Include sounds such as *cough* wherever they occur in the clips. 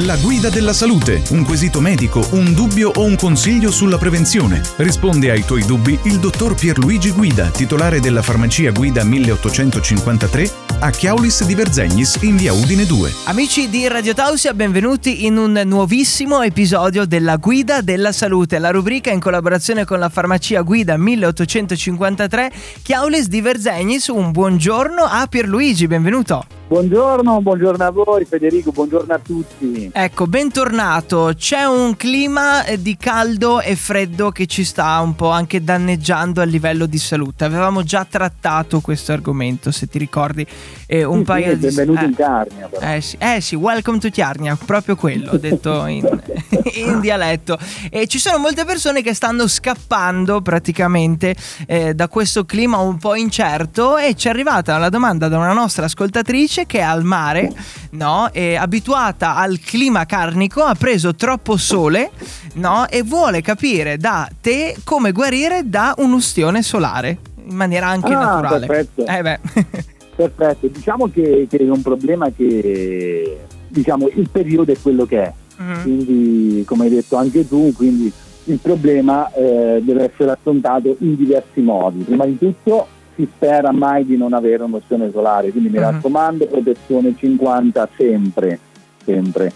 La guida della salute, un quesito medico, un dubbio o un consiglio sulla prevenzione. Risponde ai tuoi dubbi il dottor Pierluigi Guida, titolare della farmacia Guida 1853 a Chiaulis di Verzegnis in via Udine 2. Amici di Radio Tausia, benvenuti in un nuovissimo episodio della Guida della Salute, la rubrica in collaborazione con la farmacia Guida 1853 Chiaulis di Verzegnis. Un buongiorno a Pierluigi, benvenuto. Buongiorno, buongiorno a voi Federico, buongiorno a tutti. Ecco, bentornato. C'è un clima di caldo e freddo che ci sta un po' anche danneggiando a livello di salute. Avevamo già trattato questo argomento, se ti ricordi, eh, un sì, paio sì, di benvenuto eh, in Carnia. Eh sì, eh sì, welcome to Chiarnia, proprio quello, detto in, *laughs* *laughs* in, dialetto. E ci sono molte persone che stanno scappando praticamente eh, da questo clima un po' incerto e ci è arrivata la domanda da una nostra ascoltatrice che è al mare, no? È abituata al clima carnico, ha preso troppo sole, no? E vuole capire da te come guarire da un'ustione solare in maniera anche ah, naturale. Perfetto. Eh beh. *laughs* perfetto, diciamo che, che, è un problema che diciamo il periodo è quello che è. Mm-hmm. Quindi, come hai detto anche tu, quindi il problema eh, deve essere affrontato in diversi modi. Prima di tutto si spera mai di non avere un'opzione solare, quindi mi uh-huh. raccomando protezione 50 sempre, sempre,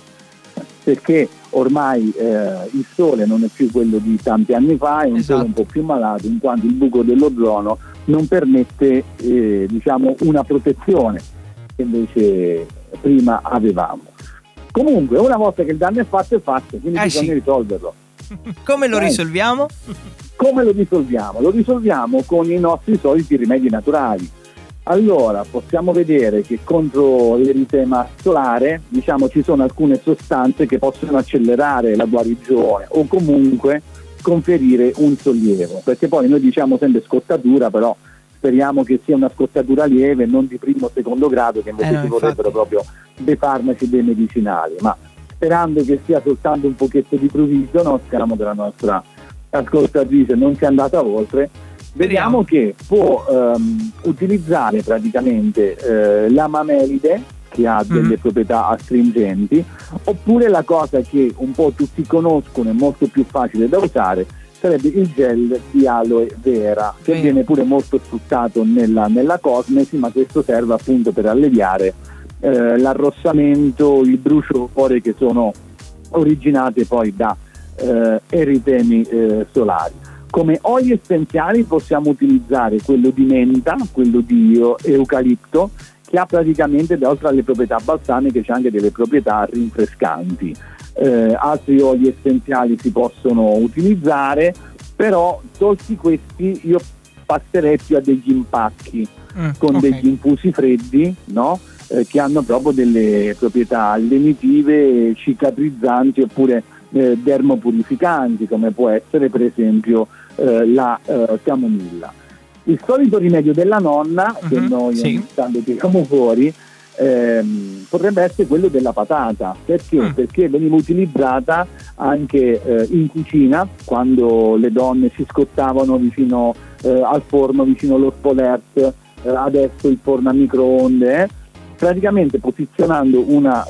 perché ormai eh, il sole non è più quello di tanti anni fa, è un esatto. sole un po' più malato in quanto il buco dell'ozono non permette eh, diciamo una protezione che invece prima avevamo. Comunque una volta che il danno è fatto è fatto, quindi eh bisogna sì. risolverlo. *laughs* Come lo risolviamo? Come lo risolviamo? Lo risolviamo con i nostri soliti rimedi naturali. Allora, possiamo vedere che contro l'eritema solare, diciamo, ci sono alcune sostanze che possono accelerare la guarigione o comunque conferire un sollievo, perché poi noi diciamo sempre scottatura, però speriamo che sia una scottatura lieve, non di primo o secondo grado, che invece eh, ci vorrebbero proprio dei farmaci, dei medicinali, ma sperando che sia soltanto un pochetto di no, speriamo della nostra ascoltatrice non sia andata oltre, vediamo che può ehm, utilizzare praticamente eh, la mamelide che ha delle mm-hmm. proprietà astringenti oppure la cosa che un po' tutti conoscono e molto più facile da usare sarebbe il gel di aloe vera che mm. viene pure molto sfruttato nella, nella, cosmesi ma questo serve appunto per alleviare eh, l'arrossamento, il brucio fuori che sono originate poi da eh, eritemi eh, solari. Come oli essenziali possiamo utilizzare quello di menta, quello di eucalipto, che ha praticamente, oltre alle proprietà balsamiche, c'è anche delle proprietà rinfrescanti. Eh, altri oli essenziali si possono utilizzare, però tolti questi io passerei più a degli impacchi mm, con okay. degli infusi freddi, no? eh, che hanno proprio delle proprietà lenitive, cicatrizzanti oppure eh, dermopurificanti come può essere per esempio eh, la eh, camomilla. Il solito rimedio della nonna, uh-huh, che noi sì. ogni tanto tiriamo fuori, ehm, potrebbe essere quello della patata. Perché? Uh-huh. Perché veniva utilizzata anche eh, in cucina quando le donne si scottavano vicino eh, al forno, vicino allo spolert, eh, adesso il forno a microonde, praticamente posizionando una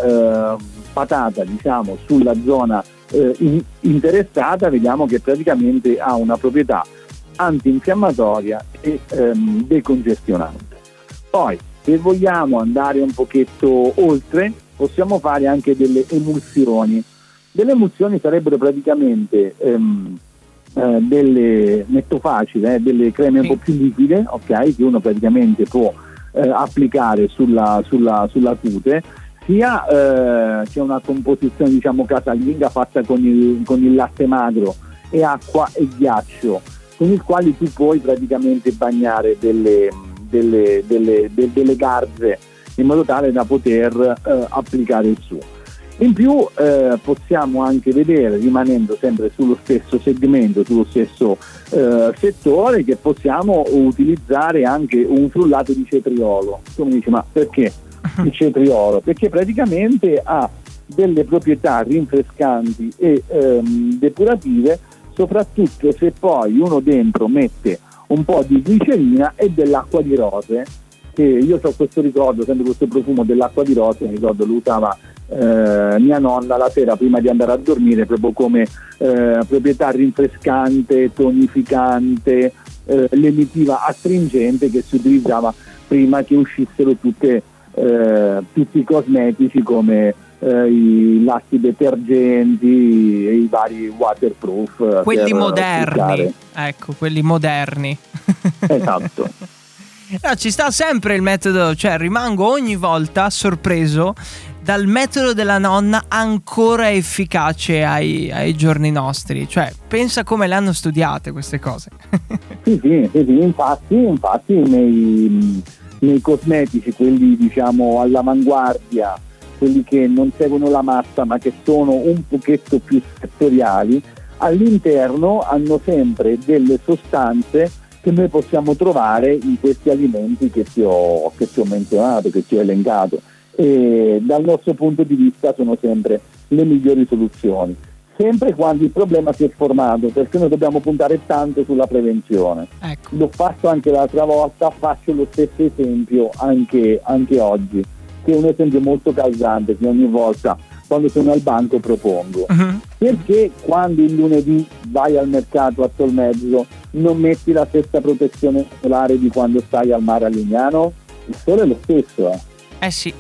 patata diciamo, sulla zona eh, in, interessata vediamo che praticamente ha una proprietà antinfiammatoria e ehm, decongestionante. Poi se vogliamo andare un pochetto oltre possiamo fare anche delle emulsioni. Delle emulsioni sarebbero praticamente ehm, eh, delle, metto facile, eh, delle creme un po' più liquide, ok, che uno praticamente può eh, applicare sulla, sulla, sulla cute sia eh, c'è una composizione diciamo casalinga fatta con il, con il, latte magro e acqua e ghiaccio con il quale tu puoi praticamente bagnare delle, delle, delle, de, delle garze in modo tale da poter eh, applicare il suo. In più eh, possiamo anche vedere, rimanendo sempre sullo stesso segmento, sullo stesso eh, settore, che possiamo utilizzare anche un frullato di cetriolo. Tu mi dici, ma perché? *laughs* il cetriolo, perché praticamente ha delle proprietà rinfrescanti e ehm, depurative, soprattutto se poi uno dentro mette un po' di glicerina e dell'acqua di rose, che io ho questo ricordo, sempre questo profumo dell'acqua di rose, mi ricordo lo usava eh, mia nonna la sera prima di andare a dormire proprio come eh, proprietà rinfrescante, tonificante, eh, lenitiva astringente che si utilizzava prima che uscissero tutte, eh, tutti i cosmetici come eh, i latti detergenti e i vari waterproof. Quelli moderni, ecco, quelli moderni. Esatto. *laughs* No, ci sta sempre il metodo, cioè rimango ogni volta sorpreso dal metodo della nonna ancora efficace ai, ai giorni nostri. Cioè, pensa come le hanno studiate queste cose. *laughs* sì, sì, sì, sì, infatti, infatti nei, nei cosmetici, quelli diciamo all'avanguardia, quelli che non seguono la massa ma che sono un pochetto più settoriali, all'interno hanno sempre delle sostanze che noi possiamo trovare in questi alimenti che ti ho, che ti ho menzionato, che ti ho elencato e dal nostro punto di vista sono sempre le migliori soluzioni, sempre quando il problema si è formato, perché noi dobbiamo puntare tanto sulla prevenzione. Ecco. L'ho fatto anche l'altra volta, faccio lo stesso esempio anche, anche oggi, che è un esempio molto calzante che ogni volta quando sono al banco propongo. Uh-huh. Perché quando il lunedì vai al mercato a Tolmezzo non metti la stessa protezione solare di quando stai al mare a Lignano? Il sole è lo stesso. Eh, eh sì.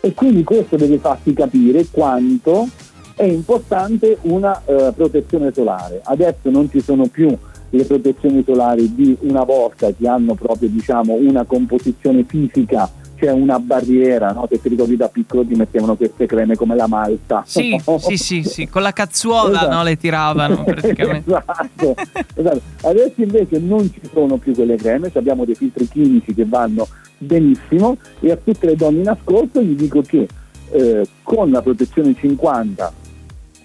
E quindi questo deve farti capire quanto è importante una uh, protezione solare. Adesso non ci sono più le protezioni solari di una volta che hanno proprio diciamo, una composizione fisica c'è una barriera, no? se ti ricordi da piccolo ti mettevano queste creme come la malta. Sì, *laughs* sì, sì, sì, con la cazzuola esatto. no? le tiravano *laughs* praticamente. esatto, esatto. Adesso invece non ci sono più quelle creme, abbiamo dei filtri chimici che vanno benissimo e a tutte le donne in ascolto gli dico che eh, con la protezione 50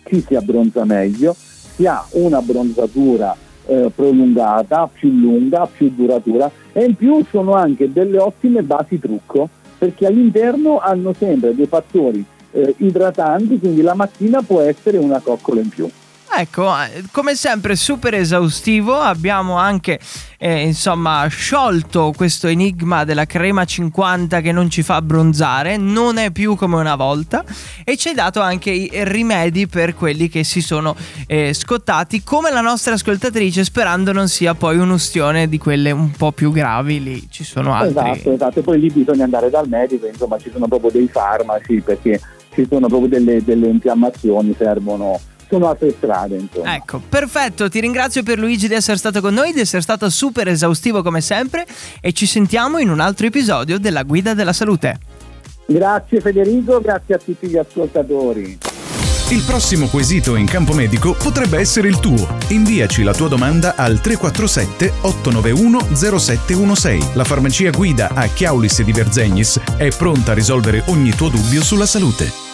ci si abbronza meglio, si ha una bronzatura eh, prolungata, più lunga, più duratura e in più sono anche delle ottime basi trucco perché all'interno hanno sempre dei fattori eh, idratanti, quindi la mattina può essere una coccola in più. Ecco, come sempre super esaustivo, abbiamo anche eh, insomma sciolto questo enigma della crema 50 che non ci fa abbronzare, non è più come una volta e ci hai dato anche i rimedi per quelli che si sono eh, scottati come la nostra ascoltatrice sperando non sia poi un'ustione di quelle un po' più gravi, lì. Ci sono altri. Esatto, esatto, e poi lì bisogna andare dal medico, insomma ci sono proprio dei farmaci perché ci sono proprio delle, delle infiammazioni, servono sono altre strade. Insomma. Ecco, perfetto. Ti ringrazio per Luigi di essere stato con noi, di essere stato super esaustivo come sempre e ci sentiamo in un altro episodio della Guida della Salute. Grazie Federico, grazie a tutti gli ascoltatori. Il prossimo quesito in campo medico potrebbe essere il tuo. Inviaci la tua domanda al 347 891 0716. La farmacia guida a Chiaulis di Verzegnis è pronta a risolvere ogni tuo dubbio sulla salute.